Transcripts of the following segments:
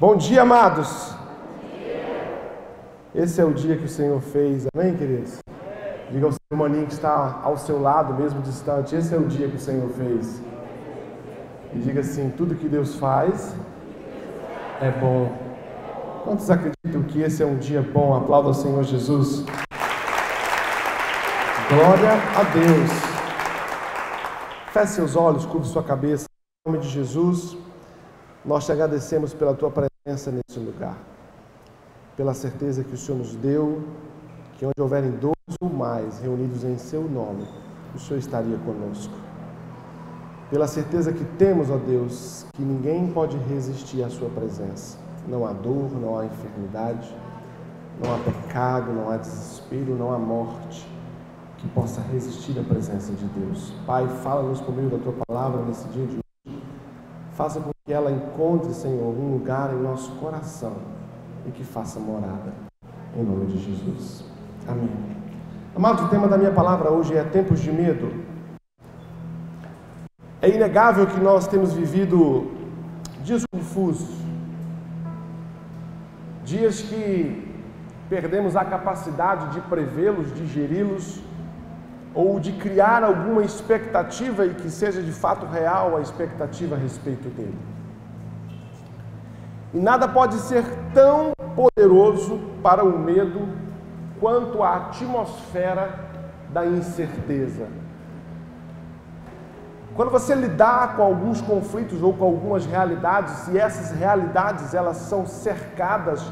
Bom dia, amados. Esse é o dia que o Senhor fez, amém, queridos? Diga ao seu maninho que está ao seu lado, mesmo distante, esse é o dia que o Senhor fez. E diga assim: tudo que Deus faz é bom. Quantos acreditam que esse é um dia bom? Aplauda ao Senhor Jesus. Glória a Deus. Feche seus olhos, curve sua cabeça. Em nome de Jesus, nós te agradecemos pela tua presença nesse lugar. Pela certeza que o Senhor nos deu, que onde houverem dois ou mais reunidos em seu nome, o Senhor estaria conosco. Pela certeza que temos, ó Deus, que ninguém pode resistir à sua presença. Não há dor, não há enfermidade, não há pecado, não há desespero, não há morte que possa resistir à presença de Deus. Pai, fala-nos por meio da tua palavra nesse dia de hoje. Faça com que ela encontre, Senhor, um lugar em nosso coração e que faça morada. Em nome de Jesus. Amém. Amado, o tema da minha palavra hoje é tempos de medo. É inegável que nós temos vivido dias confusos, dias que perdemos a capacidade de prevê-los, digeri-los, ou de criar alguma expectativa e que seja de fato real a expectativa a respeito dele. E nada pode ser tão poderoso para o medo quanto a atmosfera da incerteza. Quando você lidar com alguns conflitos ou com algumas realidades, e essas realidades elas são cercadas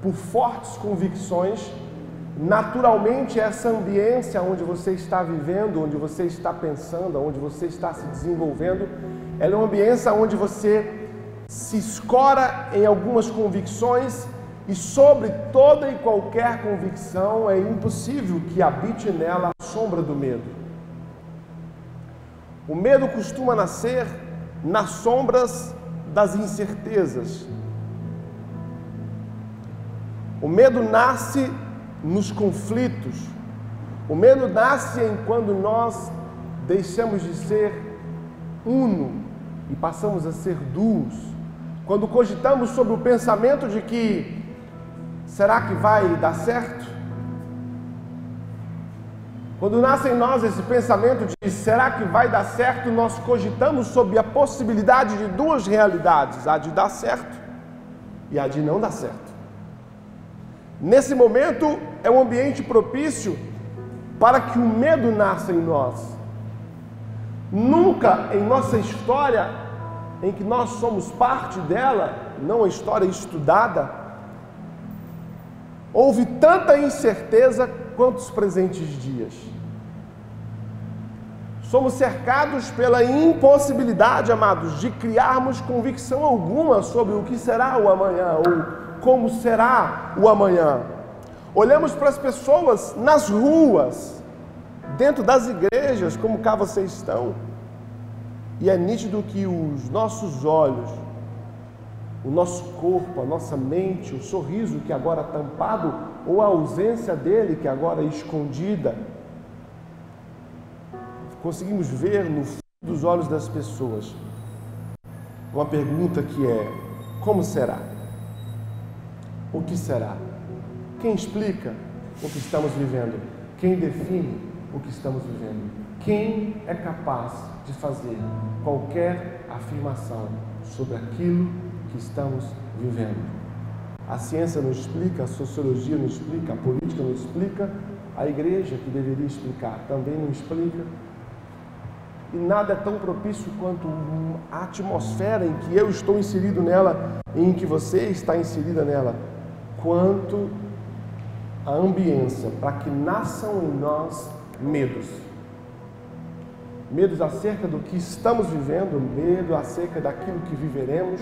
por fortes convicções, naturalmente essa ambiência onde você está vivendo, onde você está pensando, onde você está se desenvolvendo, ela é uma ambiência onde você se escora em algumas convicções e sobre toda e qualquer convicção é impossível que habite nela a sombra do medo. O medo costuma nascer nas sombras das incertezas. O medo nasce nos conflitos. O medo nasce em quando nós deixamos de ser uno e passamos a ser duos. Quando cogitamos sobre o pensamento de que será que vai dar certo? Quando nasce em nós esse pensamento de será que vai dar certo, nós cogitamos sobre a possibilidade de duas realidades, a de dar certo e a de não dar certo. Nesse momento é um ambiente propício para que o medo nasça em nós. Nunca em nossa história, em que nós somos parte dela, não a história estudada, houve tanta incerteza quanto os presentes dias. Somos cercados pela impossibilidade, amados, de criarmos convicção alguma sobre o que será o amanhã ou como será o amanhã. Olhamos para as pessoas nas ruas, dentro das igrejas, como cá vocês estão, e é nítido que os nossos olhos, o nosso corpo, a nossa mente, o sorriso que agora é tampado, ou a ausência dele que agora é escondida, conseguimos ver no fundo dos olhos das pessoas uma pergunta que é: como será? O que será? Quem explica o que estamos vivendo? Quem define o que estamos vivendo? Quem é capaz de fazer qualquer afirmação sobre aquilo que estamos vivendo? A ciência não explica, a sociologia não explica, a política não explica, a igreja que deveria explicar também não explica. E nada é tão propício quanto a atmosfera em que eu estou inserido nela e em que você está inserida nela quanto a ambiência para que nasçam em nós medos. Medos acerca do que estamos vivendo, medo acerca daquilo que viveremos,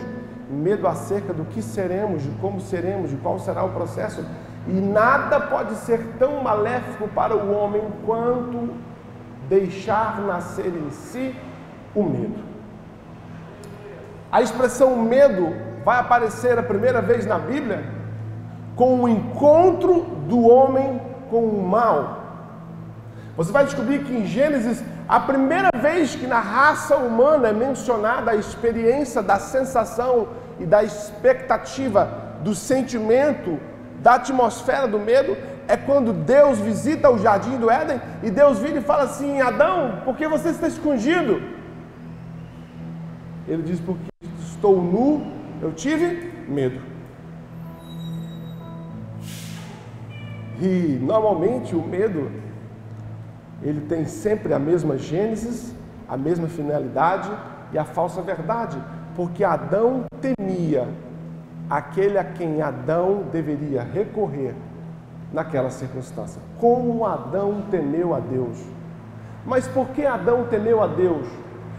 medo acerca do que seremos, de como seremos, de qual será o processo. E nada pode ser tão maléfico para o homem quanto deixar nascer em si o medo. A expressão medo vai aparecer a primeira vez na Bíblia com o encontro do homem com o mal. Você vai descobrir que em Gênesis, a primeira vez que na raça humana é mencionada a experiência da sensação e da expectativa, do sentimento, da atmosfera do medo, é quando Deus visita o jardim do Éden e Deus vira e fala assim: Adão, por que você está escondido? Ele diz: Porque estou nu, eu tive medo. E normalmente o medo ele tem sempre a mesma gênesis, a mesma finalidade e a falsa verdade, porque Adão temia aquele a quem Adão deveria recorrer naquela circunstância. Como Adão temeu a Deus. Mas por que Adão temeu a Deus?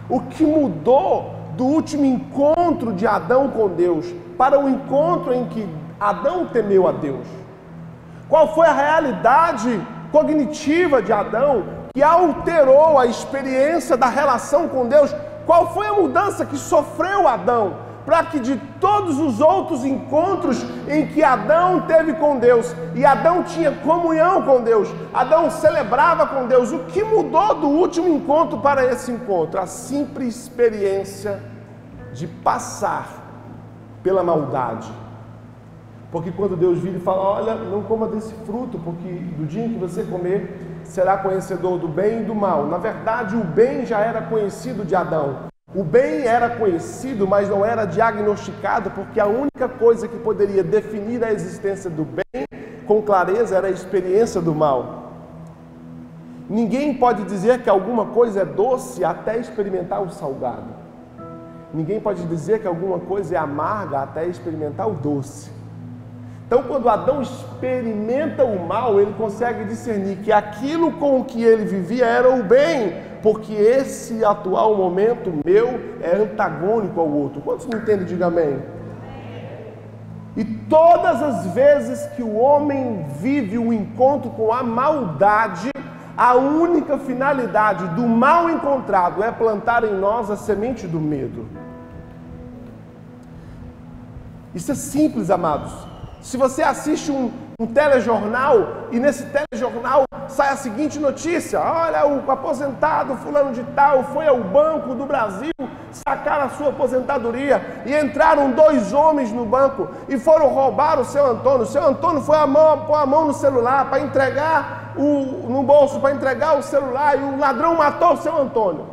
O que mudou do último encontro de Adão com Deus para o encontro em que Adão temeu a Deus? Qual foi a realidade cognitiva de Adão que alterou a experiência da relação com Deus? Qual foi a mudança que sofreu Adão? para que de todos os outros encontros em que Adão teve com Deus, e Adão tinha comunhão com Deus, Adão celebrava com Deus, o que mudou do último encontro para esse encontro? A simples experiência de passar pela maldade. Porque quando Deus vira e fala: Olha, não coma desse fruto, porque do dia em que você comer, será conhecedor do bem e do mal. Na verdade, o bem já era conhecido de Adão. O bem era conhecido, mas não era diagnosticado, porque a única coisa que poderia definir a existência do bem com clareza era a experiência do mal. Ninguém pode dizer que alguma coisa é doce até experimentar o salgado. Ninguém pode dizer que alguma coisa é amarga até experimentar o doce. Então, quando Adão experimenta o mal, ele consegue discernir que aquilo com que ele vivia era o bem, porque esse atual momento meu é antagônico ao outro. Quantos me entendem? Diga amém. E todas as vezes que o homem vive o encontro com a maldade, a única finalidade do mal encontrado é plantar em nós a semente do medo. Isso é simples, amados. Se você assiste um, um telejornal e nesse telejornal sai a seguinte notícia: olha, o aposentado fulano de tal foi ao Banco do Brasil sacar a sua aposentadoria e entraram dois homens no banco e foram roubar o seu Antônio. O seu Antônio foi a mão, pôr a mão no celular para entregar o, no bolso para entregar o celular e o ladrão matou o seu Antônio.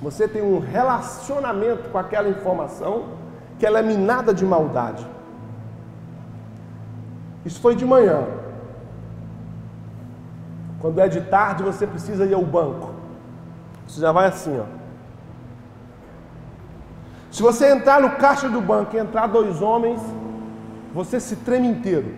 Você tem um relacionamento com aquela informação que ela é minada de maldade. Isso foi de manhã. Quando é de tarde, você precisa ir ao banco. Você já vai assim, ó. Se você entrar no caixa do banco e entrar dois homens, você se treme inteiro.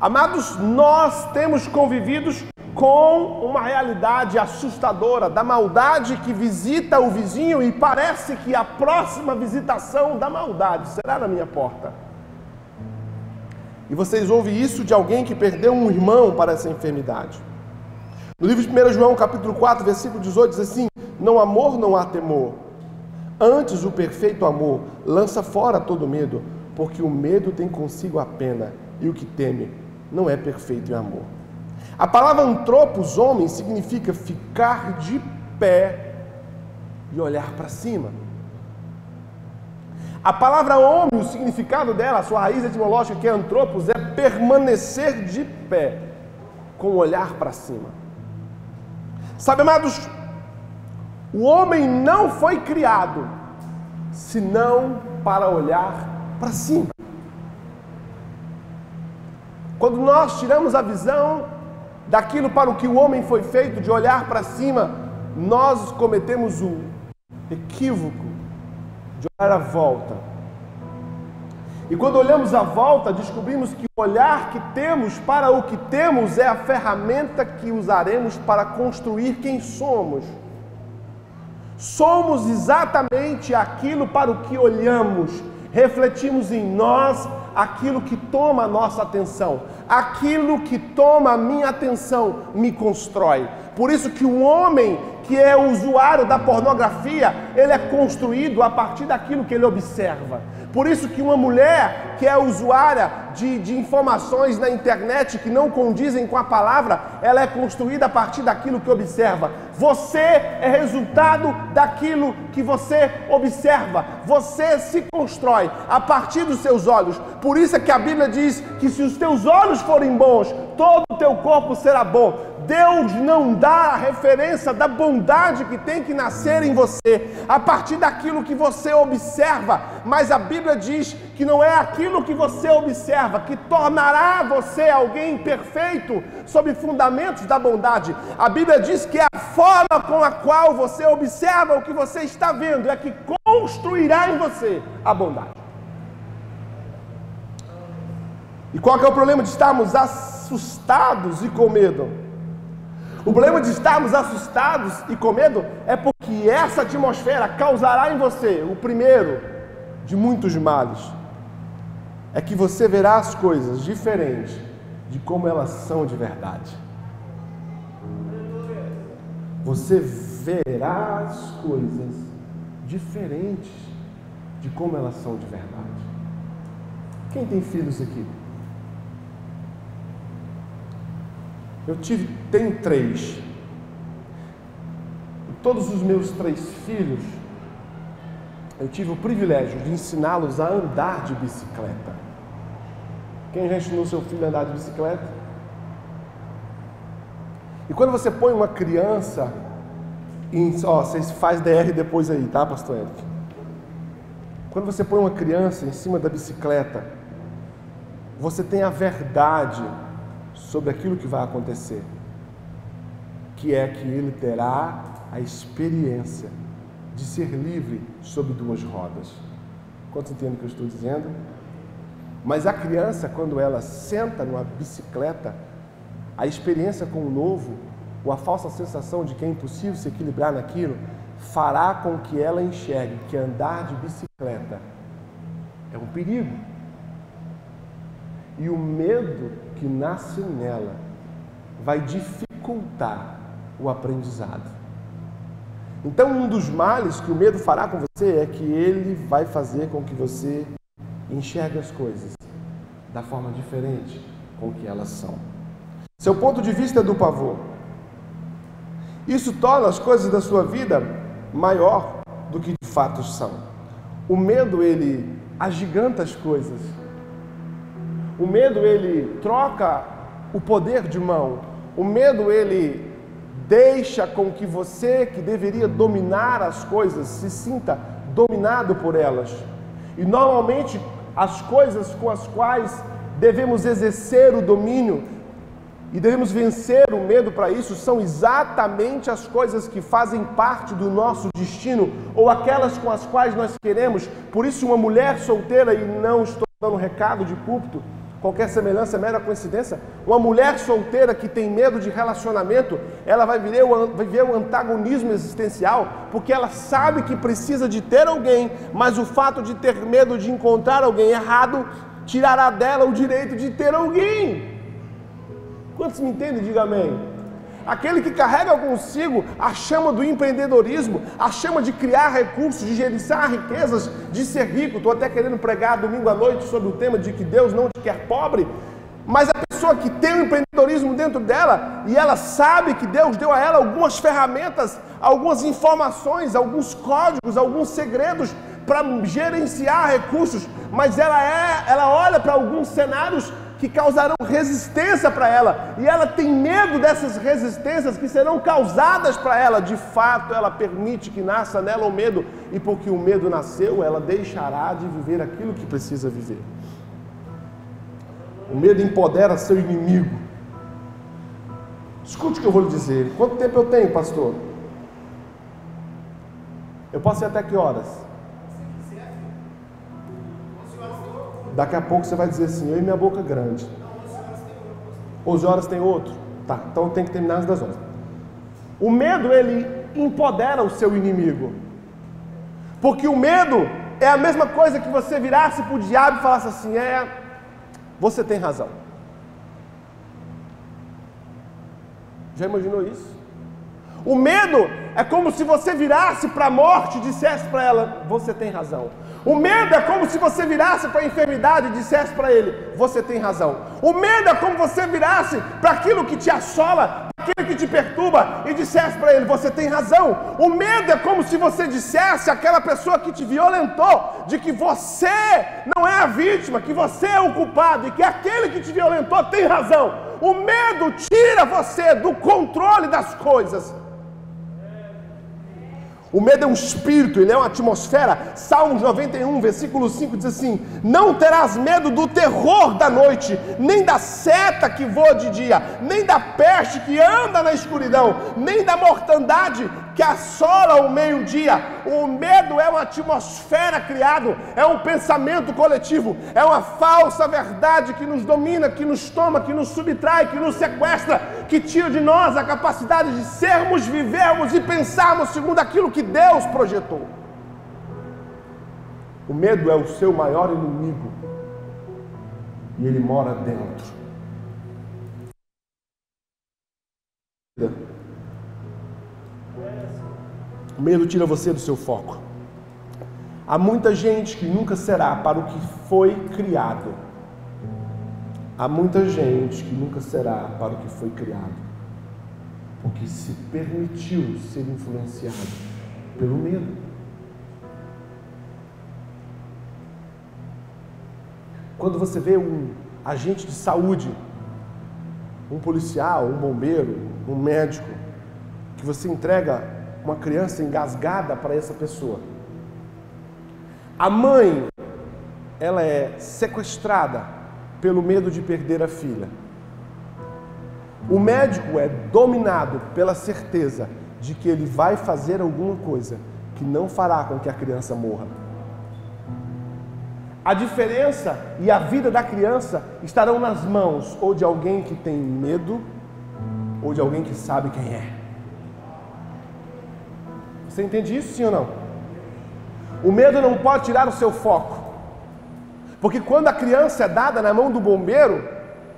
Amados, nós temos convividos com uma realidade assustadora da maldade que visita o vizinho e parece que a próxima visitação da maldade será na minha porta. E vocês ouvem isso de alguém que perdeu um irmão para essa enfermidade. No livro de 1 João, capítulo 4, versículo 18, diz assim: Não amor, não há temor. Antes, o perfeito amor lança fora todo medo, porque o medo tem consigo a pena, e o que teme não é perfeito em amor. A palavra antropos, homem, significa ficar de pé e olhar para cima. A palavra homem, o significado dela, a sua raiz etimológica, que é antropos, é permanecer de pé, com o olhar para cima. Sabe, amados, o homem não foi criado senão para olhar para cima. Quando nós tiramos a visão daquilo para o que o homem foi feito, de olhar para cima, nós cometemos o equívoco de olhar à volta. E quando olhamos à volta, descobrimos que o olhar que temos para o que temos é a ferramenta que usaremos para construir quem somos. Somos exatamente aquilo para o que olhamos, refletimos em nós aquilo que toma a nossa atenção, aquilo que toma a minha atenção me constrói. Por isso que o homem que é usuário da pornografia, ele é construído a partir daquilo que ele observa. Por isso que uma mulher que é usuária de, de, informações na internet que não condizem com a palavra, ela é construída a partir daquilo que observa. Você é resultado daquilo que você observa. Você se constrói a partir dos seus olhos. Por isso é que a Bíblia diz que se os teus olhos forem bons, todo o teu corpo será bom. Deus não dá a referência da bondade que tem que nascer em você a partir daquilo que você observa, mas a Bíblia diz que não é aquilo que você observa que tornará você alguém perfeito sob fundamentos da bondade. A Bíblia diz que é a forma com a qual você observa o que você está vendo é que construirá em você a bondade. E qual é o problema de estarmos assustados e com medo? O problema de estarmos assustados e com medo é porque essa atmosfera causará em você o primeiro de muitos males. É que você verá as coisas diferentes de como elas são de verdade. Você verá as coisas diferentes de como elas são de verdade. Quem tem filhos aqui? Eu tive, tenho três. E todos os meus três filhos, eu tive o privilégio de ensiná-los a andar de bicicleta. Quem já ensinou seu filho a andar de bicicleta? E quando você põe uma criança em, ó, vocês faz DR depois aí, tá, pastor Eric? Quando você põe uma criança em cima da bicicleta, você tem a verdade sobre aquilo que vai acontecer, que é que ele terá a experiência de ser livre sobre duas rodas. Quantos entendem o que eu estou dizendo? Mas a criança, quando ela senta numa bicicleta, a experiência com o novo, ou a falsa sensação de que é impossível se equilibrar naquilo, fará com que ela enxergue que andar de bicicleta é um perigo. E o medo que nasce nela vai dificultar o aprendizado. Então, um dos males que o medo fará com você é que ele vai fazer com que você enxergue as coisas da forma diferente com que elas são. Seu ponto de vista é do pavor. Isso torna as coisas da sua vida maior do que de fato são. O medo ele agiganta as coisas o medo ele troca o poder de mão. O medo ele deixa com que você, que deveria dominar as coisas, se sinta dominado por elas. E normalmente as coisas com as quais devemos exercer o domínio e devemos vencer o medo para isso são exatamente as coisas que fazem parte do nosso destino ou aquelas com as quais nós queremos. Por isso, uma mulher solteira, e não estou dando recado de púlpito, Qualquer semelhança é mera coincidência. Uma mulher solteira que tem medo de relacionamento, ela vai viver, o, vai ver o antagonismo existencial, porque ela sabe que precisa de ter alguém, mas o fato de ter medo de encontrar alguém errado tirará dela o direito de ter alguém. Quantos me entendem? Diga amém aquele que carrega consigo a chama do empreendedorismo, a chama de criar recursos, de gerenciar riquezas, de ser rico. Estou até querendo pregar domingo à noite sobre o tema de que Deus não te quer pobre. Mas a pessoa que tem o empreendedorismo dentro dela e ela sabe que Deus deu a ela algumas ferramentas, algumas informações, alguns códigos, alguns segredos para gerenciar recursos, mas ela é, ela olha para alguns cenários que causarão resistência para ela, e ela tem medo dessas resistências que serão causadas para ela. De fato, ela permite que nasça nela o medo, e porque o medo nasceu, ela deixará de viver aquilo que precisa viver. O medo empodera seu inimigo. Escute o que eu vou lhe dizer. Quanto tempo eu tenho, pastor? Eu posso ir até que horas? Daqui a pouco você vai dizer assim, eu e minha boca grande. 11 horas tem outro? Tá, então tem que terminar antes das 11. O medo, ele empodera o seu inimigo. Porque o medo é a mesma coisa que você virasse para o diabo e falasse assim: é, você tem razão. Já imaginou isso? O medo é como se você virasse para a morte e dissesse para ela: Você tem razão. O medo é como se você virasse para a enfermidade e dissesse para ele: Você tem razão. O medo é como você virasse para aquilo que te assola, para aquilo que te perturba e dissesse para ele: Você tem razão. O medo é como se você dissesse àquela pessoa que te violentou de que você não é a vítima, que você é o culpado e que aquele que te violentou tem razão. O medo tira você do controle das coisas. O medo é um espírito, ele é uma atmosfera. Salmos 91, versículo 5 diz assim: Não terás medo do terror da noite, nem da seta que voa de dia, nem da peste que anda na escuridão, nem da mortandade que assola o meio-dia. O medo é uma atmosfera criada, é um pensamento coletivo, é uma falsa verdade que nos domina, que nos toma, que nos subtrai, que nos sequestra, que tira de nós a capacidade de sermos, vivermos e pensarmos segundo aquilo que Deus projetou. O medo é o seu maior inimigo e ele mora dentro. O medo tira você do seu foco. Há muita gente que nunca será para o que foi criado. Há muita gente que nunca será para o que foi criado. Porque se permitiu ser influenciado pelo medo. Quando você vê um agente de saúde, um policial, um bombeiro, um médico, que você entrega uma criança engasgada para essa pessoa. A mãe, ela é sequestrada pelo medo de perder a filha. O médico é dominado pela certeza de que ele vai fazer alguma coisa que não fará com que a criança morra. A diferença e a vida da criança estarão nas mãos ou de alguém que tem medo ou de alguém que sabe quem é. Você entende isso, sim ou não? O medo não pode tirar o seu foco. Porque quando a criança é dada na mão do bombeiro,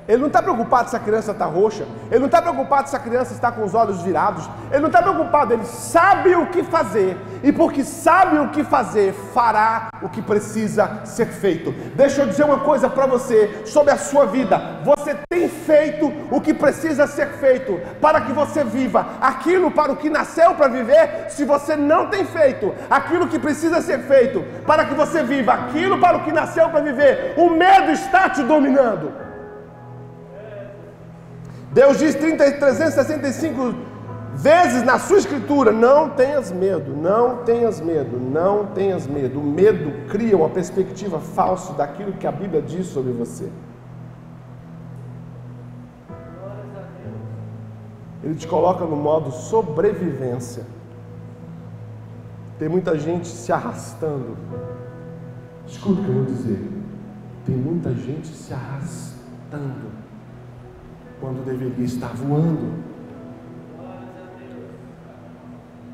ele não está preocupado se a criança está roxa, ele não está preocupado se a criança está com os olhos virados, ele não está preocupado, ele sabe o que fazer, e porque sabe o que fazer, fará o que precisa ser feito. Deixa eu dizer uma coisa para você sobre a sua vida: você tem feito o que precisa ser feito para que você viva. Aquilo para o que nasceu para viver. Se você não tem feito. Aquilo que precisa ser feito para que você viva. Aquilo para o que nasceu para viver, o medo está te dominando. Deus diz 365 vezes na sua escritura: não tenhas medo, não tenhas medo, não tenhas medo. O medo cria uma perspectiva falsa daquilo que a Bíblia diz sobre você. Ele te coloca no modo sobrevivência. Tem muita gente se arrastando. Escuta o que eu vou dizer. Tem muita gente se arrastando quando deveria estar voando.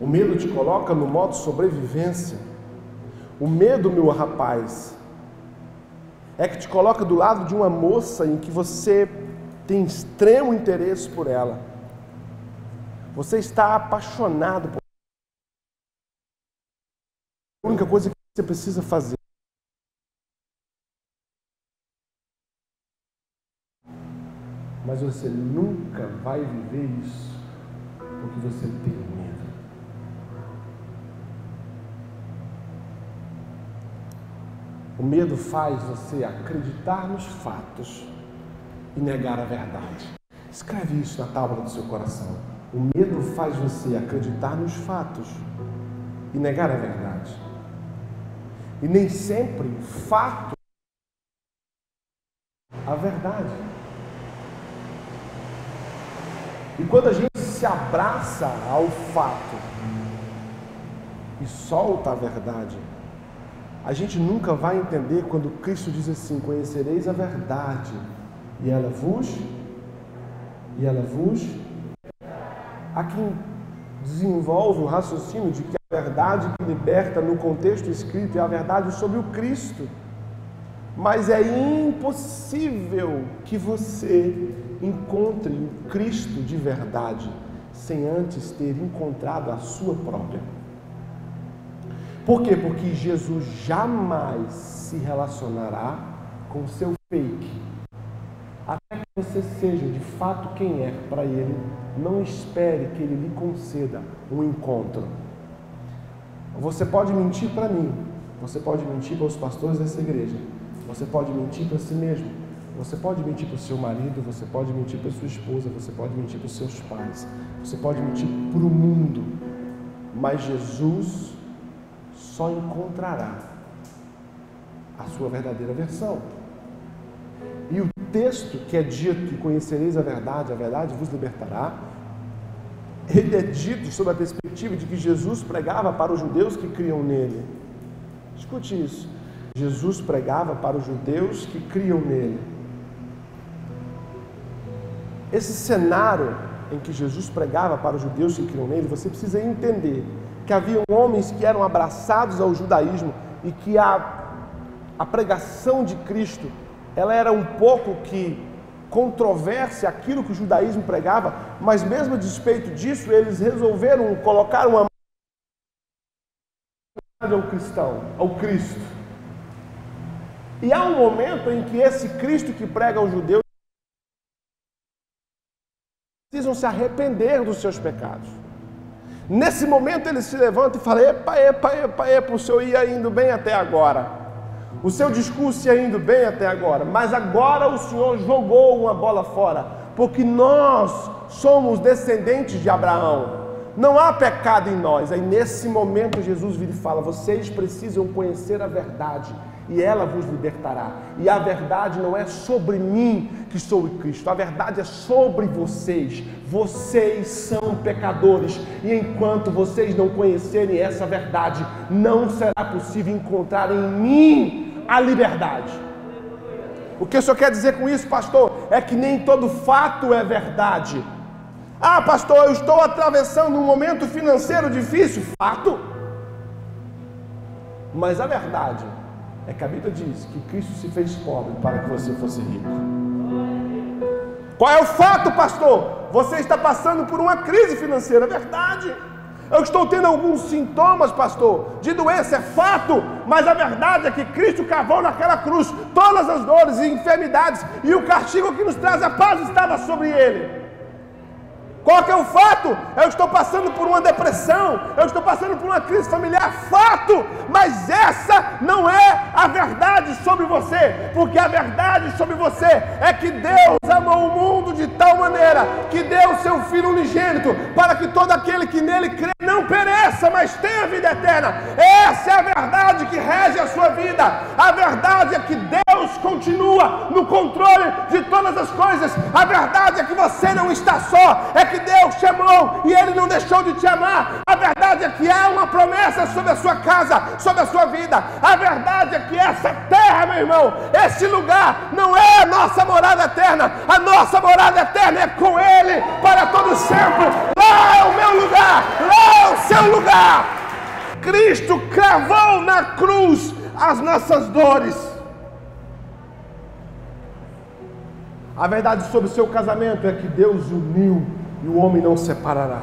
O medo te coloca no modo sobrevivência. O medo, meu rapaz, é que te coloca do lado de uma moça em que você tem extremo interesse por ela. Você está apaixonado por a única coisa que você precisa fazer mas você nunca vai viver isso porque você tem medo. O medo faz você acreditar nos fatos e negar a verdade. Escreve isso na tábua do seu coração. O medo faz você acreditar nos fatos e negar a verdade. E nem sempre fato a verdade. E quando a gente se abraça ao fato e solta a verdade, a gente nunca vai entender quando Cristo diz assim: Conhecereis a verdade, e ela vos, e ela vos. Há quem desenvolve o raciocínio de que a verdade que liberta no contexto escrito é a verdade sobre o Cristo. Mas é impossível que você encontre o Cristo de verdade sem antes ter encontrado a sua própria. Por quê? Porque Jesus jamais se relacionará com o seu fake. Até que você seja de fato quem é para ele, não espere que ele lhe conceda um encontro. Você pode mentir para mim, você pode mentir para os pastores dessa igreja, você pode mentir para si mesmo, você pode mentir para o seu marido, você pode mentir para sua esposa, você pode mentir para os seus pais, você pode mentir para o mundo, mas Jesus só encontrará a sua verdadeira versão. E o texto que é dito conhecereis a verdade, a verdade vos libertará, ele é dito sob a perspectiva de que Jesus pregava para os judeus que criam nele. Escute isso. Jesus pregava para os judeus que criam nele. Esse cenário em que Jesus pregava para os judeus que criam nele, você precisa entender que haviam homens que eram abraçados ao judaísmo e que a, a pregação de Cristo ela era um pouco que controversa aquilo que o judaísmo pregava, mas mesmo a despeito disso, eles resolveram colocar uma ao cristão, ao Cristo. E há um momento em que esse Cristo que prega aos judeus precisam se arrepender dos seus pecados. Nesse momento ele se levanta e fala: Epa, epa, epa, epa, o senhor ia indo bem até agora. O seu discurso ia indo bem até agora, mas agora o Senhor jogou uma bola fora, porque nós somos descendentes de Abraão. Não há pecado em nós. Aí nesse momento Jesus vira e fala: vocês precisam conhecer a verdade e ela vos libertará. E a verdade não é sobre mim, que sou o Cristo, a verdade é sobre vocês. Vocês são pecadores, e enquanto vocês não conhecerem essa verdade, não será possível encontrar em mim a liberdade. O que o senhor quer dizer com isso, pastor? É que nem todo fato é verdade. Ah, pastor, eu estou atravessando um momento financeiro difícil. Fato. Mas a verdade é que a Bíblia diz que Cristo se fez pobre para que você fosse rico. Qual é o fato, pastor? Você está passando por uma crise financeira, é verdade. Eu estou tendo alguns sintomas, pastor, de doença, é fato, mas a verdade é que Cristo cavou naquela cruz todas as dores e enfermidades, e o castigo que nos traz a paz estava sobre ele. Qual que é o fato? Eu estou passando por uma depressão, eu estou passando por uma crise familiar, fato, mas essa não é a verdade sobre você, porque a verdade sobre você é que Deus amou o mundo de tal maneira que deu o seu Filho unigênito para que todo aquele que nele crê não pereça, mas tenha vida eterna. Essa é a verdade que rege a sua vida. A verdade é que Deus continua no controle de todas as coisas. A verdade é que você não está só, é que Deus te amou e Ele não deixou de te amar. A verdade é que há uma promessa sobre a sua casa, sobre a sua vida. A verdade é que essa terra, meu irmão, esse lugar não é a nossa morada eterna. A nossa morada eterna é com Ele para todo sempre. Lá é o meu lugar, lá o seu lugar. Cristo cravou na cruz as nossas dores. A verdade sobre o seu casamento é que Deus uniu e o homem não separará.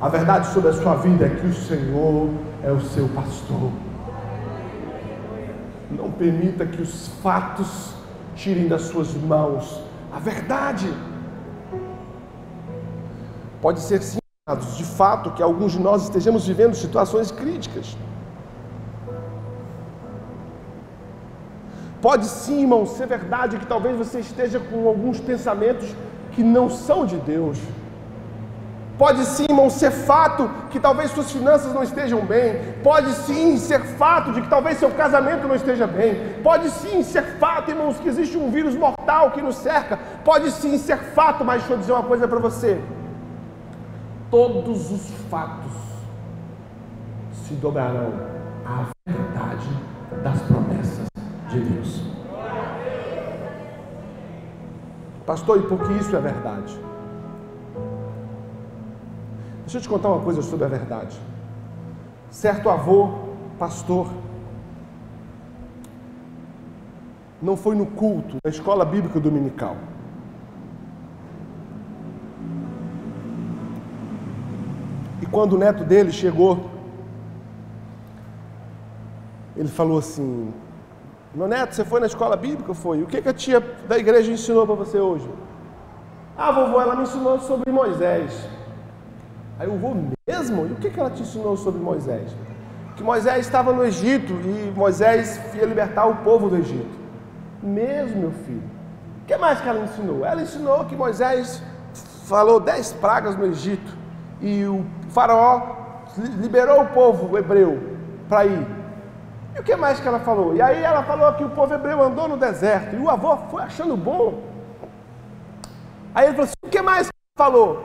A verdade sobre a sua vida é que o Senhor é o seu pastor. Não permita que os fatos tirem das suas mãos a verdade. Pode ser sim, de fato, que alguns de nós estejamos vivendo situações críticas. Pode sim, irmão, ser verdade que talvez você esteja com alguns pensamentos que não são de Deus. Pode sim, irmão, ser fato que talvez suas finanças não estejam bem. Pode sim ser fato de que talvez seu casamento não esteja bem. Pode sim ser fato, irmãos, que existe um vírus mortal que nos cerca. Pode sim ser fato, mas deixa eu dizer uma coisa para você. Todos os fatos se dobrarão à verdade das promessas de Deus. Pastor, e porque isso é verdade? Deixa eu te contar uma coisa sobre a verdade. Certo avô, pastor, não foi no culto da escola bíblica dominical. Quando o neto dele chegou, ele falou assim: Meu neto, você foi na escola bíblica? Foi. O que, que a tia da igreja ensinou para você hoje? Ah, vovô, ela me ensinou sobre Moisés. Aí o vô mesmo? E o que, que ela te ensinou sobre Moisés? Que Moisés estava no Egito e Moisés ia libertar o povo do Egito. Mesmo, meu filho. O que mais que ela ensinou? Ela ensinou que Moisés falou dez pragas no Egito e o faraó liberou o povo hebreu para ir. E o que mais que ela falou? E aí ela falou que o povo hebreu andou no deserto e o avô foi achando bom. Aí ele falou assim: o que mais que falou?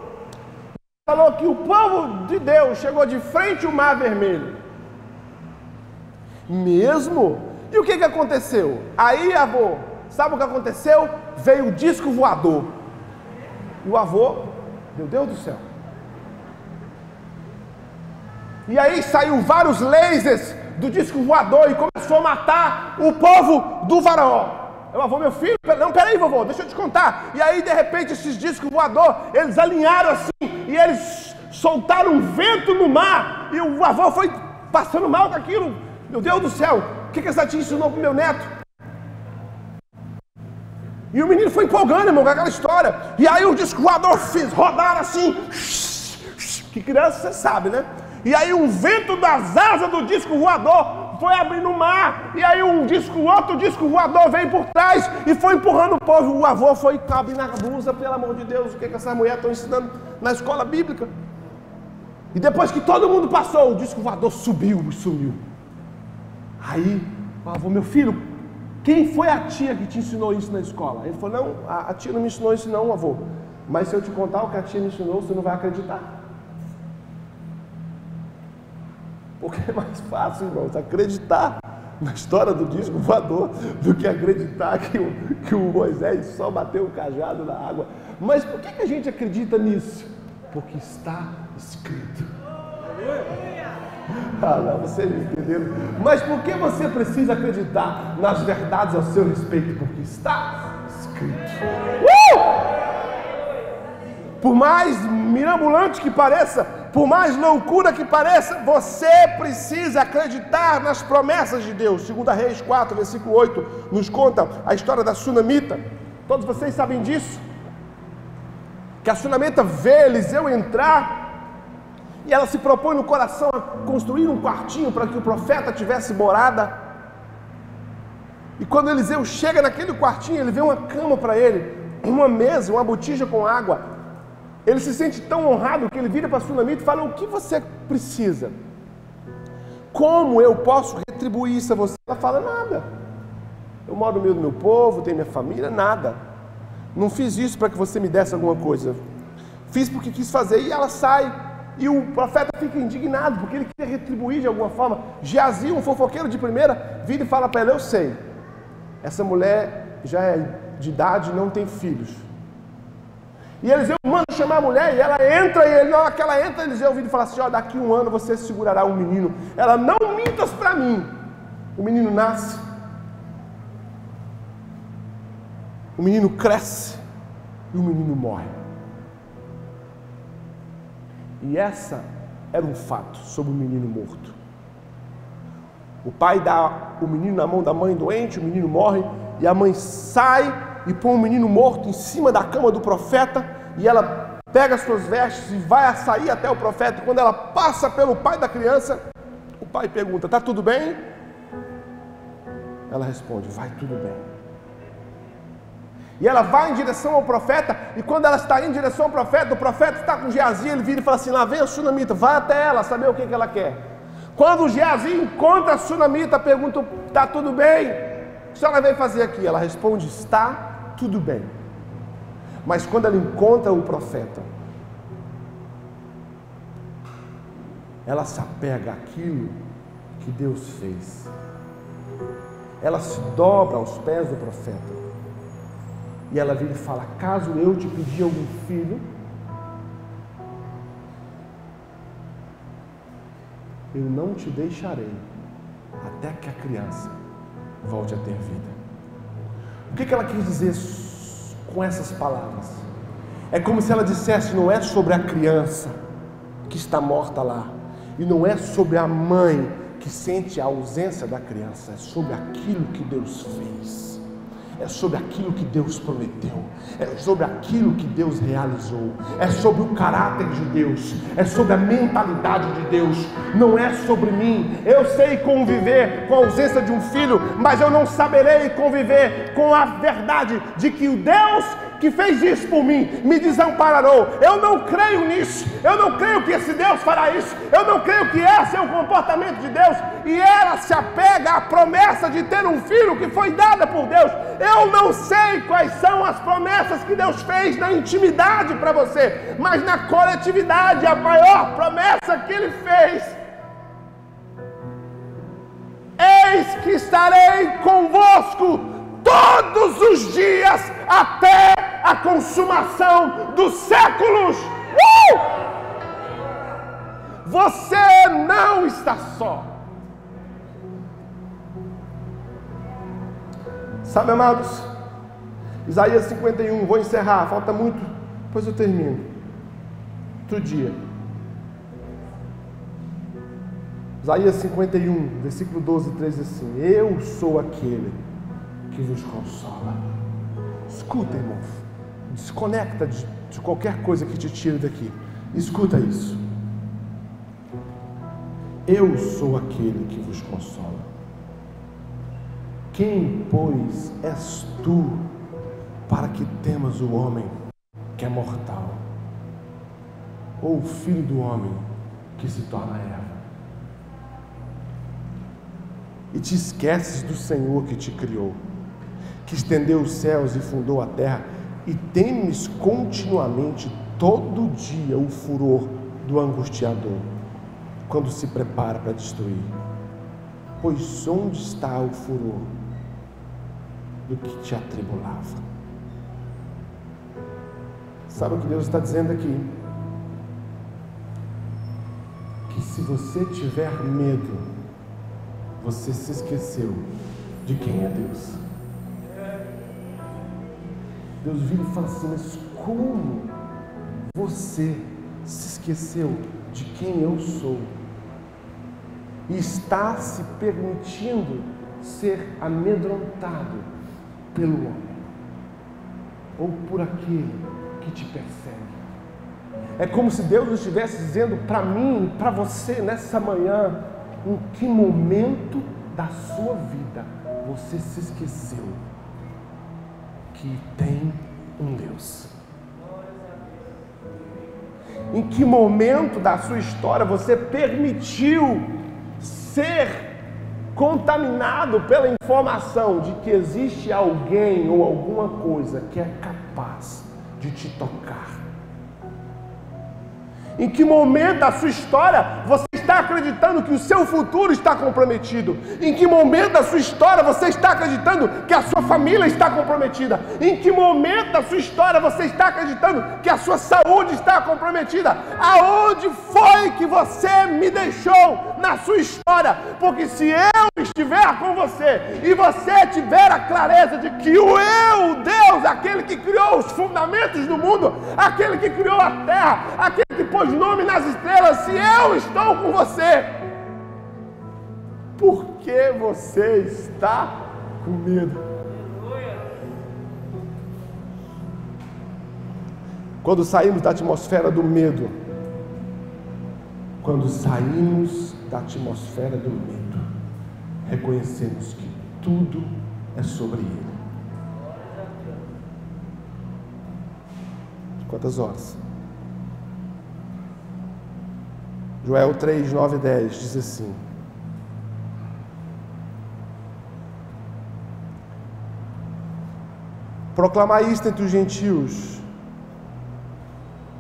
Falou que o povo de Deus chegou de frente ao mar vermelho. Mesmo? E o que, que aconteceu? Aí, avô, sabe o que aconteceu? Veio o disco voador. E o avô, meu Deus do céu. E aí saiu vários lasers do disco voador e começou a matar o povo do faraó. Eu avô, meu filho, não, peraí, vovô, deixa eu te contar. E aí, de repente, esses discos voador, eles alinharam assim e eles soltaram um vento no mar. E o avô foi passando mal com aquilo. Meu Deus do céu, o que, que essa tia ensinou pro meu neto? E o menino foi empolgando, irmão, com aquela história. E aí o disco voador fez rodar assim. Que criança você sabe, né? E aí um vento das asas do disco voador foi abrindo o mar. E aí um disco, outro disco voador veio por trás e foi empurrando o povo. O avô foi cabe na blusa, pelo amor de Deus, o que, que essa mulher está ensinando na escola bíblica? E depois que todo mundo passou, o disco voador subiu e sumiu. Aí, o avô, meu filho, quem foi a tia que te ensinou isso na escola? Ele falou, não, a, a tia não me ensinou isso não, avô. Mas se eu te contar o que a tia me ensinou, você não vai acreditar. Porque é mais fácil, irmãos, acreditar na história do disco voador do que acreditar que o, que o Moisés só bateu o cajado na água. Mas por que, que a gente acredita nisso? Porque está escrito. Ah, não, vocês entenderam. Mas por que você precisa acreditar nas verdades ao seu respeito? Porque está escrito. Uh! Por mais mirambulante que pareça, por mais loucura que pareça, você precisa acreditar nas promessas de Deus. Segundo Reis 4, versículo 8, nos conta a história da sunamita. Todos vocês sabem disso? Que a sunamita vê Eliseu entrar e ela se propõe no coração a construir um quartinho para que o profeta tivesse morada. E quando Eliseu chega naquele quartinho, ele vê uma cama para ele, uma mesa, uma botija com água ele se sente tão honrado que ele vira para a Sunamita e fala: O que você precisa? Como eu posso retribuir isso a você? Ela fala: Nada. Eu moro no meio do meu povo, tenho minha família, nada. Não fiz isso para que você me desse alguma coisa. Fiz porque quis fazer. E ela sai. E o profeta fica indignado, porque ele queria retribuir de alguma forma. Geazi, um fofoqueiro de primeira, vira e fala para ela: Eu sei, essa mulher já é de idade não tem filhos. E Eliseu manda chamar a mulher e ela entra, e ele, na hora que ela entra, Eliseu vira e fala assim: Ó, daqui um ano você segurará um menino. Ela, não mintas para mim. O menino nasce. O menino cresce e o menino morre. E essa era um fato sobre o menino morto. O pai dá o menino na mão da mãe doente, o menino morre, e a mãe sai e põe o menino morto em cima da cama do profeta, e ela pega as suas vestes e vai a sair até o profeta. Quando ela passa pelo pai da criança, o pai pergunta: Está tudo bem? Ela responde: Vai tudo bem. E ela vai em direção ao profeta, e quando ela está em direção ao profeta, o profeta está com Geazi, ele vira e fala assim: Lá vem a sunamita, vai até ela saber o que, que ela quer. Quando o Geazi encontra a sunamita, pergunta: Está tudo bem? O que a senhora veio fazer aqui? Ela responde: Está tudo bem. Mas quando ela encontra o profeta, ela se apega àquilo que Deus fez. Ela se dobra aos pés do profeta. E ela vira e fala: Caso eu te pedir algum filho, eu não te deixarei até que a criança volte a ter vida. O que, ela quis dizer com essas palavras? É como se ela dissesse: não é sobre a criança que está morta lá. E não é sobre a mãe que sente a ausência da criança, é sobre aquilo que Deus fez é sobre aquilo que Deus prometeu, é sobre aquilo que Deus realizou, é sobre o caráter de Deus, é sobre a mentalidade de Deus, não é sobre mim. Eu sei conviver com a ausência de um filho, mas eu não saberei conviver com a verdade de que o Deus que fez isso por mim me desampararou. Eu não creio nisso. Eu não creio que esse Deus fará isso. Eu não creio que esse é o comportamento de Deus. E ela se apega à promessa de ter um filho que foi dada por Deus. Eu não sei quais são as promessas que Deus fez na intimidade para você, mas na coletividade, a maior promessa que Ele fez. Eis que estarei convosco todos os dias até consumação dos séculos. Uh! Você não está só. Sabe, amados? Isaías 51, vou encerrar, falta muito, depois eu termino. Outro dia. Isaías 51, versículo 12 e 13 assim: Eu sou aquele que vos consola. Escuta, irmãos. Desconecta de, de qualquer coisa que te tire daqui. Escuta isso. Eu sou aquele que vos consola. Quem, pois, és tu para que temas o homem que é mortal? Ou o filho do homem que se torna erva? E te esqueces do Senhor que te criou, que estendeu os céus e fundou a terra e temes continuamente todo dia o furor do angustiador, quando se prepara para destruir. Pois onde está o furor do que te atribulava? Sabe o que Deus está dizendo aqui? Que se você tiver medo, você se esqueceu de quem é Deus. Deus vira e fala assim: Mas como você se esqueceu de quem eu sou? E está se permitindo ser amedrontado pelo homem ou por aquele que te persegue. É como se Deus estivesse dizendo para mim, para você nessa manhã, em que momento da sua vida você se esqueceu que tem um Deus. Em que momento da sua história você permitiu ser contaminado pela informação de que existe alguém ou alguma coisa que é capaz de te tocar? Em que momento da sua história você acreditando que o seu futuro está comprometido? Em que momento da sua história você está acreditando que a sua família está comprometida? Em que momento da sua história você está acreditando que a sua saúde está comprometida? Aonde foi que você me deixou na sua história? Porque se eu estiver com você e você tiver a clareza de que o eu, Deus, aquele que criou os fundamentos do mundo, aquele que criou a terra, aquele que pôs nome nas estrelas, se eu estou com você, por que você está com medo? Quando saímos da atmosfera do medo, quando saímos da atmosfera do medo, reconhecemos que tudo é sobre Ele. Quantas horas? Joel 3, 9 e 10 diz assim: Proclamai isto entre os gentios,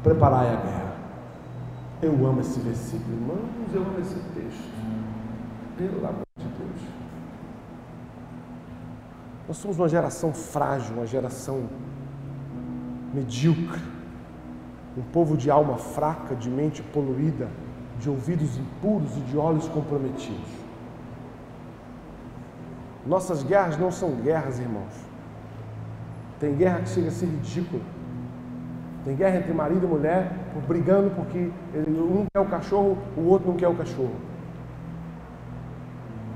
preparai a guerra. Eu amo esse versículo, irmãos, eu amo esse texto. Pelo amor de Deus. Nós somos uma geração frágil, uma geração medíocre, um povo de alma fraca, de mente poluída de ouvidos impuros e de olhos comprometidos. Nossas guerras não são guerras, irmãos. Tem guerra que chega a ser ridícula. Tem guerra entre marido e mulher brigando porque um quer o cachorro, o outro não quer o cachorro.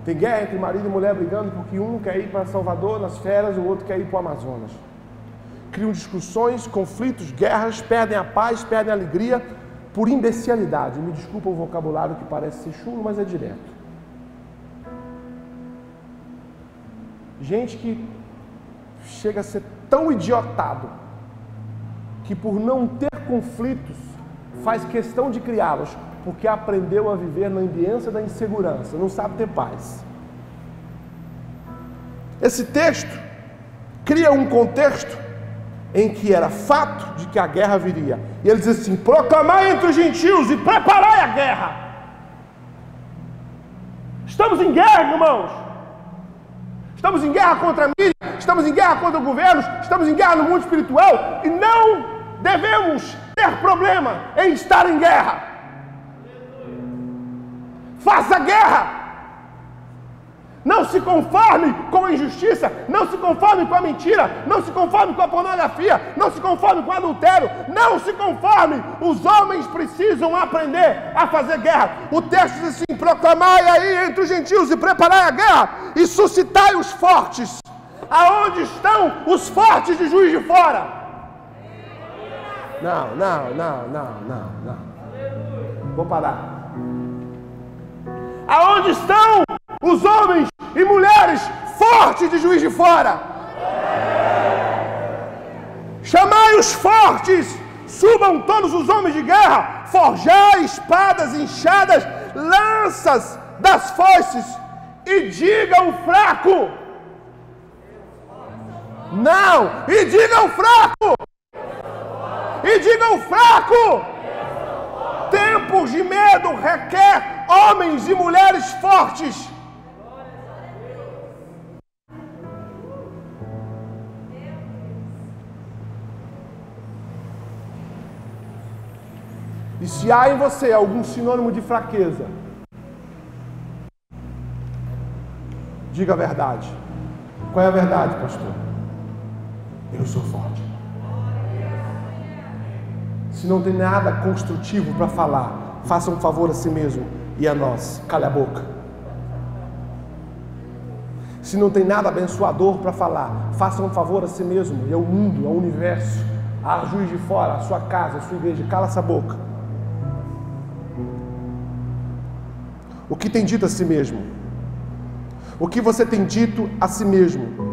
Tem guerra entre marido e mulher brigando porque um quer ir para Salvador nas férias, o outro quer ir para o Amazonas. Criam discussões, conflitos, guerras, perdem a paz, perdem a alegria por imbecilidade. Me desculpa o vocabulário que parece ser chulo, mas é direto. Gente que chega a ser tão idiotado que por não ter conflitos faz questão de criá-los porque aprendeu a viver na ambiência da insegurança, não sabe ter paz. Esse texto cria um contexto em que era fato de que a guerra viria. E ele diz assim: proclamai entre os gentios e preparai a guerra. Estamos em guerra, irmãos. Estamos em guerra contra a mídia, estamos em guerra contra governos, estamos em guerra no mundo espiritual e não devemos ter problema em estar em guerra. Faça guerra. Não se conforme com a injustiça, não se conforme com a mentira, não se conforme com a pornografia, não se conforme com o adultério, não se conforme. Os homens precisam aprender a fazer guerra. O texto diz assim: proclamai aí entre os gentios e preparai a guerra e suscitai os fortes. Aonde estão os fortes de juiz de fora? Não, não, não, não, não, não. Vou parar. Aonde estão os homens e mulheres fortes de juiz de fora? Chamai os fortes, subam todos os homens de guerra, forjai espadas, enxadas, lanças das foices, e diga o fraco. Não, e diga o fraco. E diga o fraco. Tempos de medo requer homens e mulheres fortes. E se há em você algum sinônimo de fraqueza, diga a verdade. Qual é a verdade, pastor? Eu sou forte. Se não tem nada construtivo para falar, faça um favor a si mesmo e a nós. Cale a boca. Se não tem nada abençoador para falar, faça um favor a si mesmo e ao mundo, ao universo, a juiz de fora, a sua casa, a sua igreja. Cala essa boca. O que tem dito a si mesmo? O que você tem dito a si mesmo?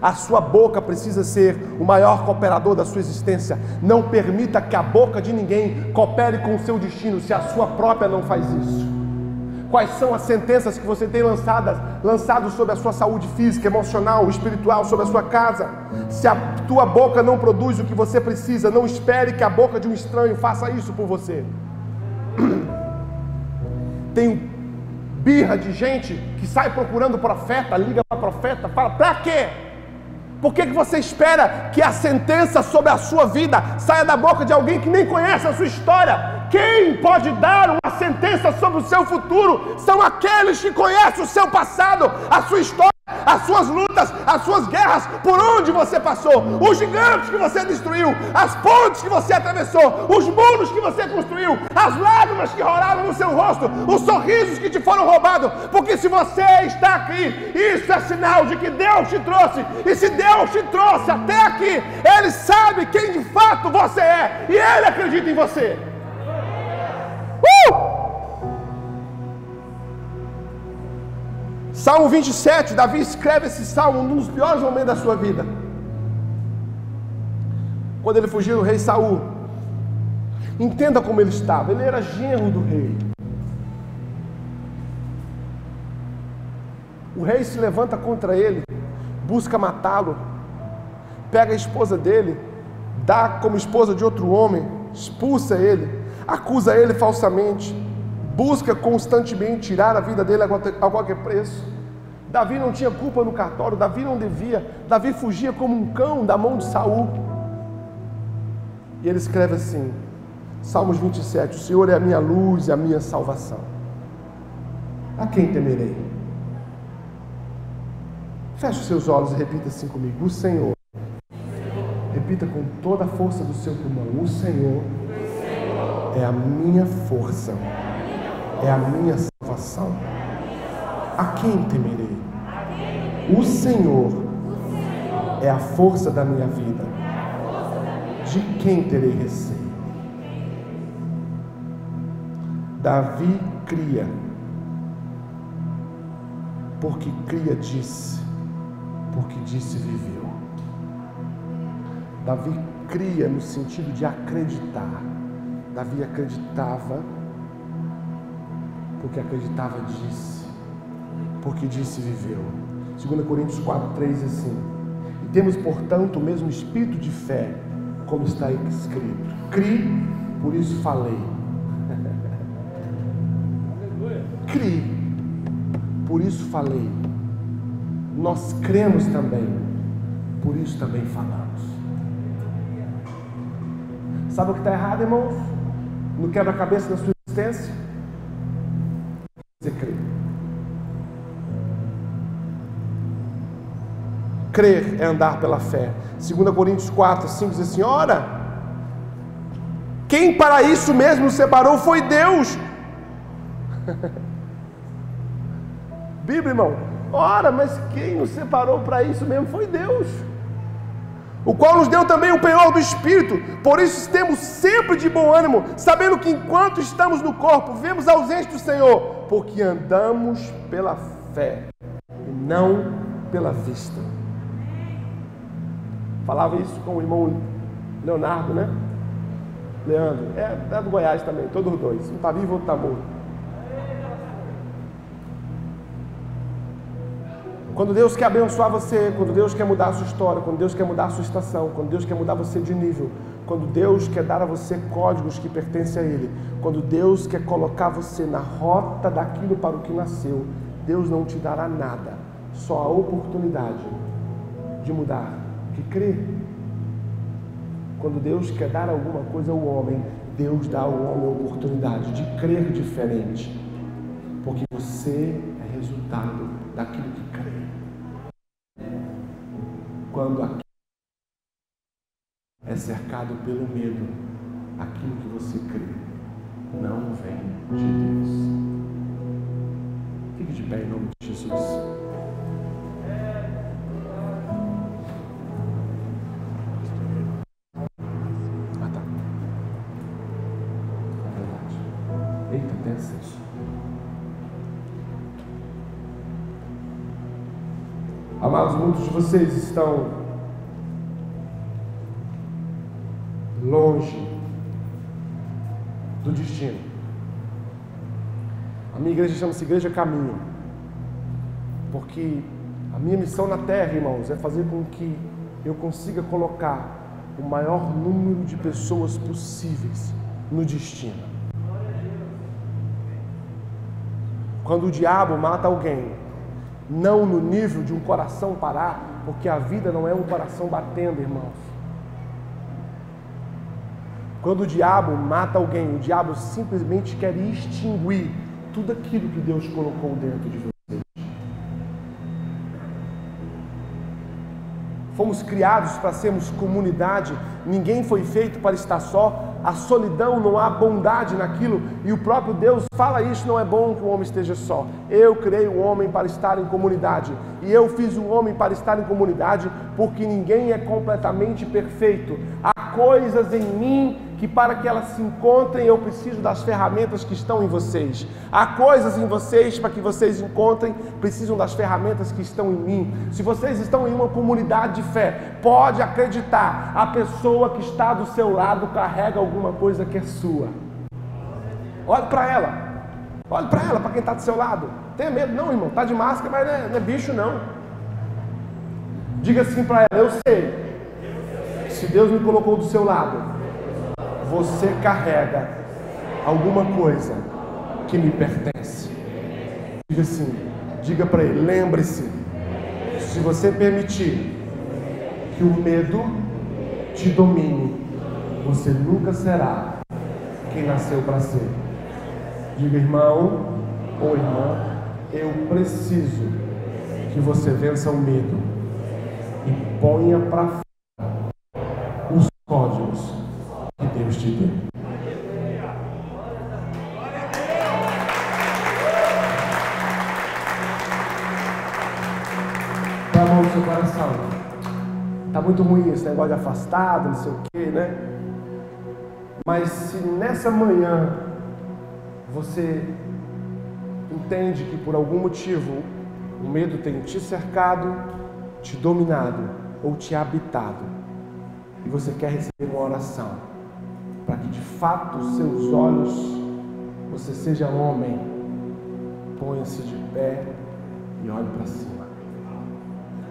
A sua boca precisa ser o maior cooperador da sua existência. Não permita que a boca de ninguém coopere com o seu destino se a sua própria não faz isso. Quais são as sentenças que você tem lançadas, lançado sobre a sua saúde física, emocional, espiritual, sobre a sua casa? Se a tua boca não produz o que você precisa, não espere que a boca de um estranho faça isso por você. Tem birra de gente que sai procurando profeta, liga para profeta, fala: "Para quê?" Por que, que você espera que a sentença sobre a sua vida saia da boca de alguém que nem conhece a sua história? Quem pode dar uma sentença sobre o seu futuro são aqueles que conhecem o seu passado, a sua história as suas lutas, as suas guerras, por onde você passou, os gigantes que você destruiu, as pontes que você atravessou, os muros que você construiu, as lágrimas que rolaram no seu rosto, os sorrisos que te foram roubados, porque se você está aqui, isso é sinal de que Deus te trouxe, e se Deus te trouxe até aqui, Ele sabe quem de fato você é, e Ele acredita em você. Salmo 27, Davi escreve esse salmo num dos piores momentos da sua vida. Quando ele fugiu do rei Saul. Entenda como ele estava, ele era genro do rei. O rei se levanta contra ele, busca matá-lo, pega a esposa dele, dá como esposa de outro homem, expulsa ele, acusa ele falsamente busca constantemente tirar a vida dele a qualquer preço. Davi não tinha culpa no cartório, Davi não devia, Davi fugia como um cão da mão de Saul. E ele escreve assim, Salmos 27, o Senhor é a minha luz e a minha salvação. A quem temerei? Feche os seus olhos e repita assim comigo: O Senhor Repita com toda a força do seu pulmão: O Senhor é a minha força, é a minha salvação. A quem temerei? O Senhor é a força da minha vida. De quem terei receio? Davi cria, porque cria disse, porque disse viveu. Davi cria no sentido de acreditar. Davi acreditava, porque acreditava disse, porque disse viveu. 2 Coríntios 4, 3 assim. E temos, portanto, o mesmo espírito de fé, como está escrito. Cri, por isso falei. Cri, por isso falei. Nós cremos também, por isso também falamos. Sabe o que está errado, irmãos? No quebra-cabeça da sua existência? Crer é andar pela fé. 2 Coríntios 4, 5 diz assim: Ora, quem para isso mesmo separou foi Deus. Bíblia, irmão. Ora, mas quem nos separou para isso mesmo foi Deus. O qual nos deu também o penhor do Espírito. Por isso temos sempre de bom ânimo, sabendo que enquanto estamos no corpo, vemos a ausência do Senhor, porque andamos pela fé e não pela vista. Falava isso com o irmão Leonardo, né? Leandro, é, é do Goiás também, todos os dois. Um está vivo, outro está morto. Quando Deus quer abençoar você, quando Deus quer mudar a sua história, quando Deus quer mudar a sua estação, quando Deus quer mudar você de nível, quando Deus quer dar a você códigos que pertencem a Ele, quando Deus quer colocar você na rota daquilo para o que nasceu, Deus não te dará nada, só a oportunidade de mudar, de crer. Quando Deus quer dar alguma coisa ao homem, Deus dá ao homem a oportunidade de crer diferente, porque você é resultado daquilo que crê quando aquilo é cercado pelo medo, aquilo que você crê não vem de Deus. Fique de pé em nome de Jesus. Amados, muitos de vocês estão longe do destino. A minha igreja chama-se Igreja Caminho, porque a minha missão na terra, irmãos, é fazer com que eu consiga colocar o maior número de pessoas possíveis no destino. Quando o diabo mata alguém, não no nível de um coração parar, porque a vida não é um coração batendo, irmãos. Quando o diabo mata alguém, o diabo simplesmente quer extinguir tudo aquilo que Deus colocou dentro de você. Fomos criados para sermos comunidade, ninguém foi feito para estar só, a solidão, não há bondade naquilo, e o próprio Deus fala isso, não é bom que o homem esteja só. Eu criei o homem para estar em comunidade, e eu fiz o homem para estar em comunidade, porque ninguém é completamente perfeito. Há coisas em mim que para que elas se encontrem eu preciso das ferramentas que estão em vocês. Há coisas em vocês para que vocês encontrem, precisam das ferramentas que estão em mim. Se vocês estão em uma comunidade de fé, pode acreditar, a pessoa que está do seu lado carrega alguma coisa que é sua. Olhe para ela. Olhe para ela, para quem está do seu lado. Tenha medo, não, irmão. Está de máscara, mas não é, não é bicho, não. Diga assim para ela: Eu sei. Se Deus me colocou do seu lado, você carrega alguma coisa que me pertence. Diga assim, diga para ele, lembre-se, se você permitir que o medo te domine, você nunca será quem nasceu para ser. Diga, irmão ou irmã, eu preciso que você vença o medo e ponha para de Deus. Põe a mão no seu coração. Está muito ruim esse negócio de afastado, não sei o quê, né? Mas se nessa manhã você entende que por algum motivo o medo tem te cercado, te dominado ou te habitado, e você quer receber uma oração, para que de fato os seus olhos, você seja homem, ponha-se de pé e olhe para cima.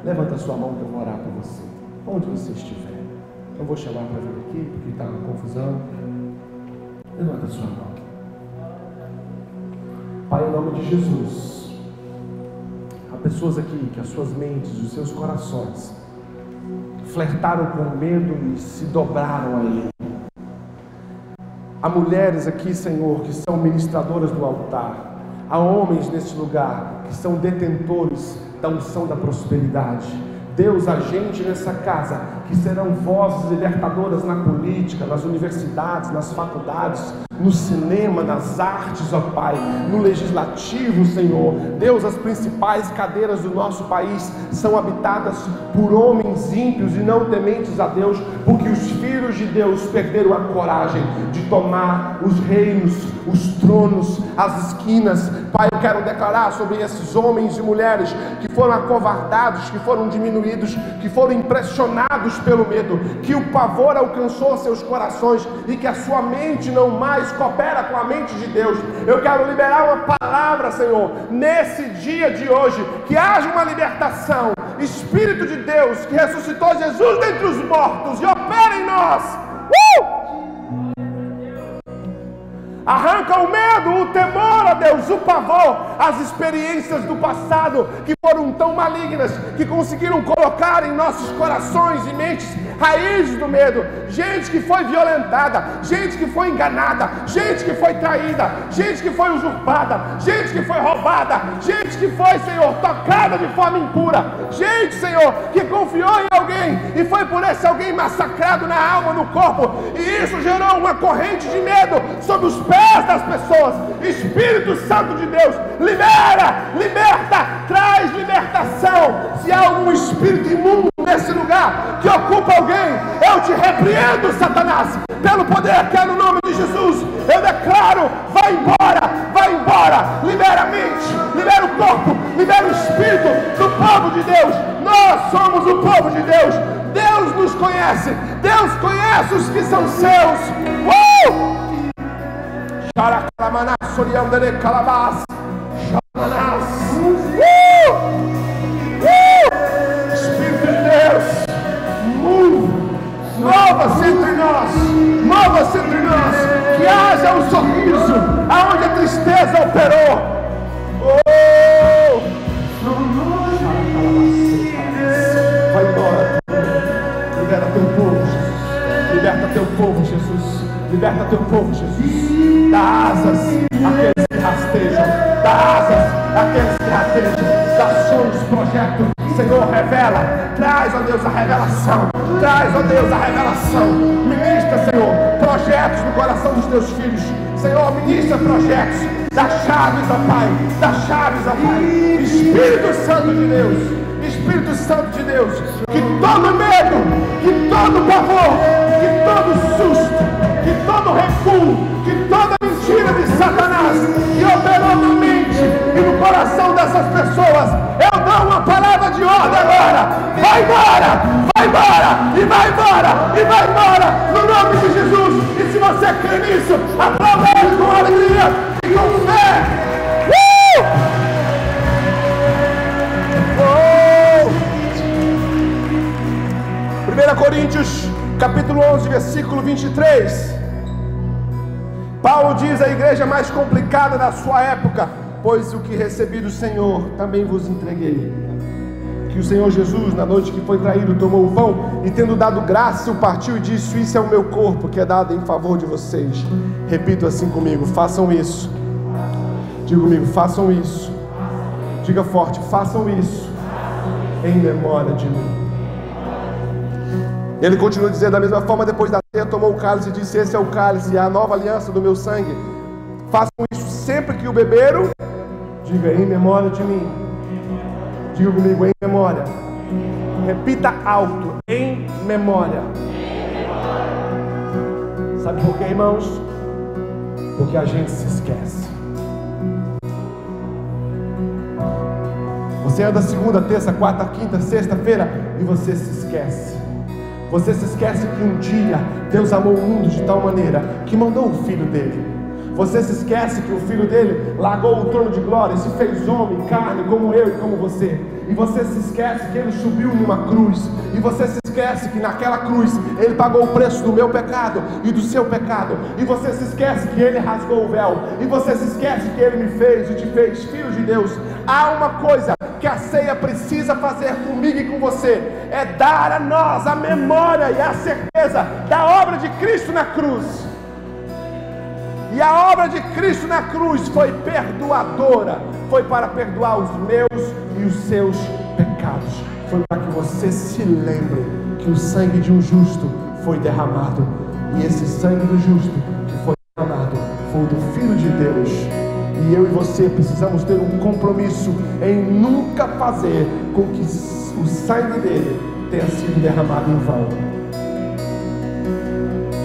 Levanta a sua mão que eu vou orar por você, onde você estiver. Não vou chamar para vir aqui, porque está uma confusão. Levanta sua mão. Pai, em nome de Jesus, há pessoas aqui que as suas mentes, os seus corações, flertaram com medo e se dobraram a ele. Há mulheres aqui, Senhor, que são ministradoras do altar. Há homens neste lugar que são detentores da unção da prosperidade. Deus, a gente nessa casa, que serão vozes libertadoras na política, nas universidades, nas faculdades, no cinema, nas artes, ó Pai, no legislativo, Senhor. Deus, as principais cadeiras do nosso país são habitadas por homens ímpios e não tementes a Deus, porque os de Deus perderam a coragem de tomar os reinos, os tronos, as esquinas. Pai, eu quero declarar sobre esses homens e mulheres que foram acovardados, que foram diminuídos, que foram impressionados pelo medo, que o pavor alcançou seus corações e que a sua mente não mais coopera com a mente de Deus. Eu quero liberar uma palavra, Senhor, nesse dia de hoje, que haja uma libertação. Espírito de Deus que ressuscitou Jesus dentre os mortos e opera em nós. Arranca o medo, o temor a Deus, o pavor, as experiências do passado que foram tão malignas, que conseguiram colocar em nossos corações e mentes raízes do medo. Gente que foi violentada, gente que foi enganada, gente que foi traída, gente que foi usurpada, gente que foi roubada, gente que foi, Senhor, tocada de forma impura, gente, Senhor, que confiou em alguém e foi por esse alguém massacrado na alma, no corpo, e isso gerou uma corrente de medo sobre os pés das pessoas. Espírito Santo de Deus, libera, liberta, traz libertação. Se há algum espírito imundo nesse lugar que ocupa alguém, eu te repreendo, Satanás, pelo poder que é no nome de Jesus. Eu declaro: vai embora, vai embora, libera a mente, libera o corpo, libera o espírito do povo de Deus. Nós somos o povo de Deus. Deus nos conhece, Deus conhece os que são seus. Uh! Uh! Uh! Espírito de Deus, move, mova-se entre nós, mova-se entre nós, que haja um sorriso aonde a tristeza operou. Oh! Liberta teu povo, Jesus. Liberta teu povo, Jesus. Dá asas àqueles que rastejam. Dá asas àqueles que rastejam. Dá sonhos, projetos. Senhor, revela. Traz, ó Deus, a revelação. Traz, ó Deus, a revelação. Ministra, Senhor, projetos no coração dos teus filhos. Senhor, ministra projetos. Dá chaves, ó Pai. Dá chaves, ó Pai. Espírito Santo de Deus. Espírito Santo de Deus, que todo medo, que todo pavor, que todo susto, que todo recuo, que toda mentira de Satanás que operou na mente e no coração dessas pessoas, eu dou uma palavra de ordem agora. Vai embora, vai embora, e vai embora, e vai embora, no nome de Jesus. E se você crê nisso, aplauda ele com alegria e com fé. Uh! 1 Coríntios, capítulo 11, versículo 23. Paulo diz a igreja mais complicada da sua época: Pois o que recebi do Senhor também vos entreguei. Que o Senhor Jesus, na noite que foi traído, tomou o pão e, tendo dado graça, o partiu e disse: Isso é o meu corpo que é dado em favor de vocês. Repito assim comigo: façam isso. Diga comigo: façam isso. Diga forte: façam isso em memória de mim. Ele continua dizendo da mesma forma, depois da ceia, tomou o cálice e disse: Esse é o cálice, a nova aliança do meu sangue. Façam isso sempre que o beberam. Diga em memória de mim. Diga comigo em memória. Repita alto, em memória. Sabe por quê, irmãos? Porque a gente se esquece. Você anda segunda, terça, quarta, quinta, sexta-feira e você se esquece. Você se esquece que um dia Deus amou o mundo de tal maneira que mandou o filho dele. Você se esquece que o filho dele largou o trono de glória e se fez homem, carne, como eu e como você. E você se esquece que ele subiu numa cruz. E você se esquece que naquela cruz ele pagou o preço do meu pecado e do seu pecado. E você se esquece que ele rasgou o véu. E você se esquece que ele me fez e te fez filho de Deus. Há uma coisa que a ceia precisa fazer comigo e com você: é dar a nós a memória e a certeza da obra de Cristo na cruz. E a obra de Cristo na cruz foi perdoadora, foi para perdoar os meus e os seus pecados. Foi para que você se lembre que o sangue de um justo foi derramado. E esse sangue do justo que foi derramado foi o do Filho de Deus. E eu e você precisamos ter um compromisso em nunca fazer com que o sangue dele tenha sido derramado em vão.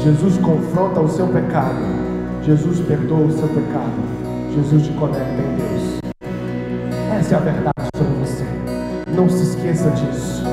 Jesus confronta o seu pecado Jesus perdoa o seu pecado. Jesus te conecta em Deus. Essa é a verdade sobre você. Não se esqueça disso.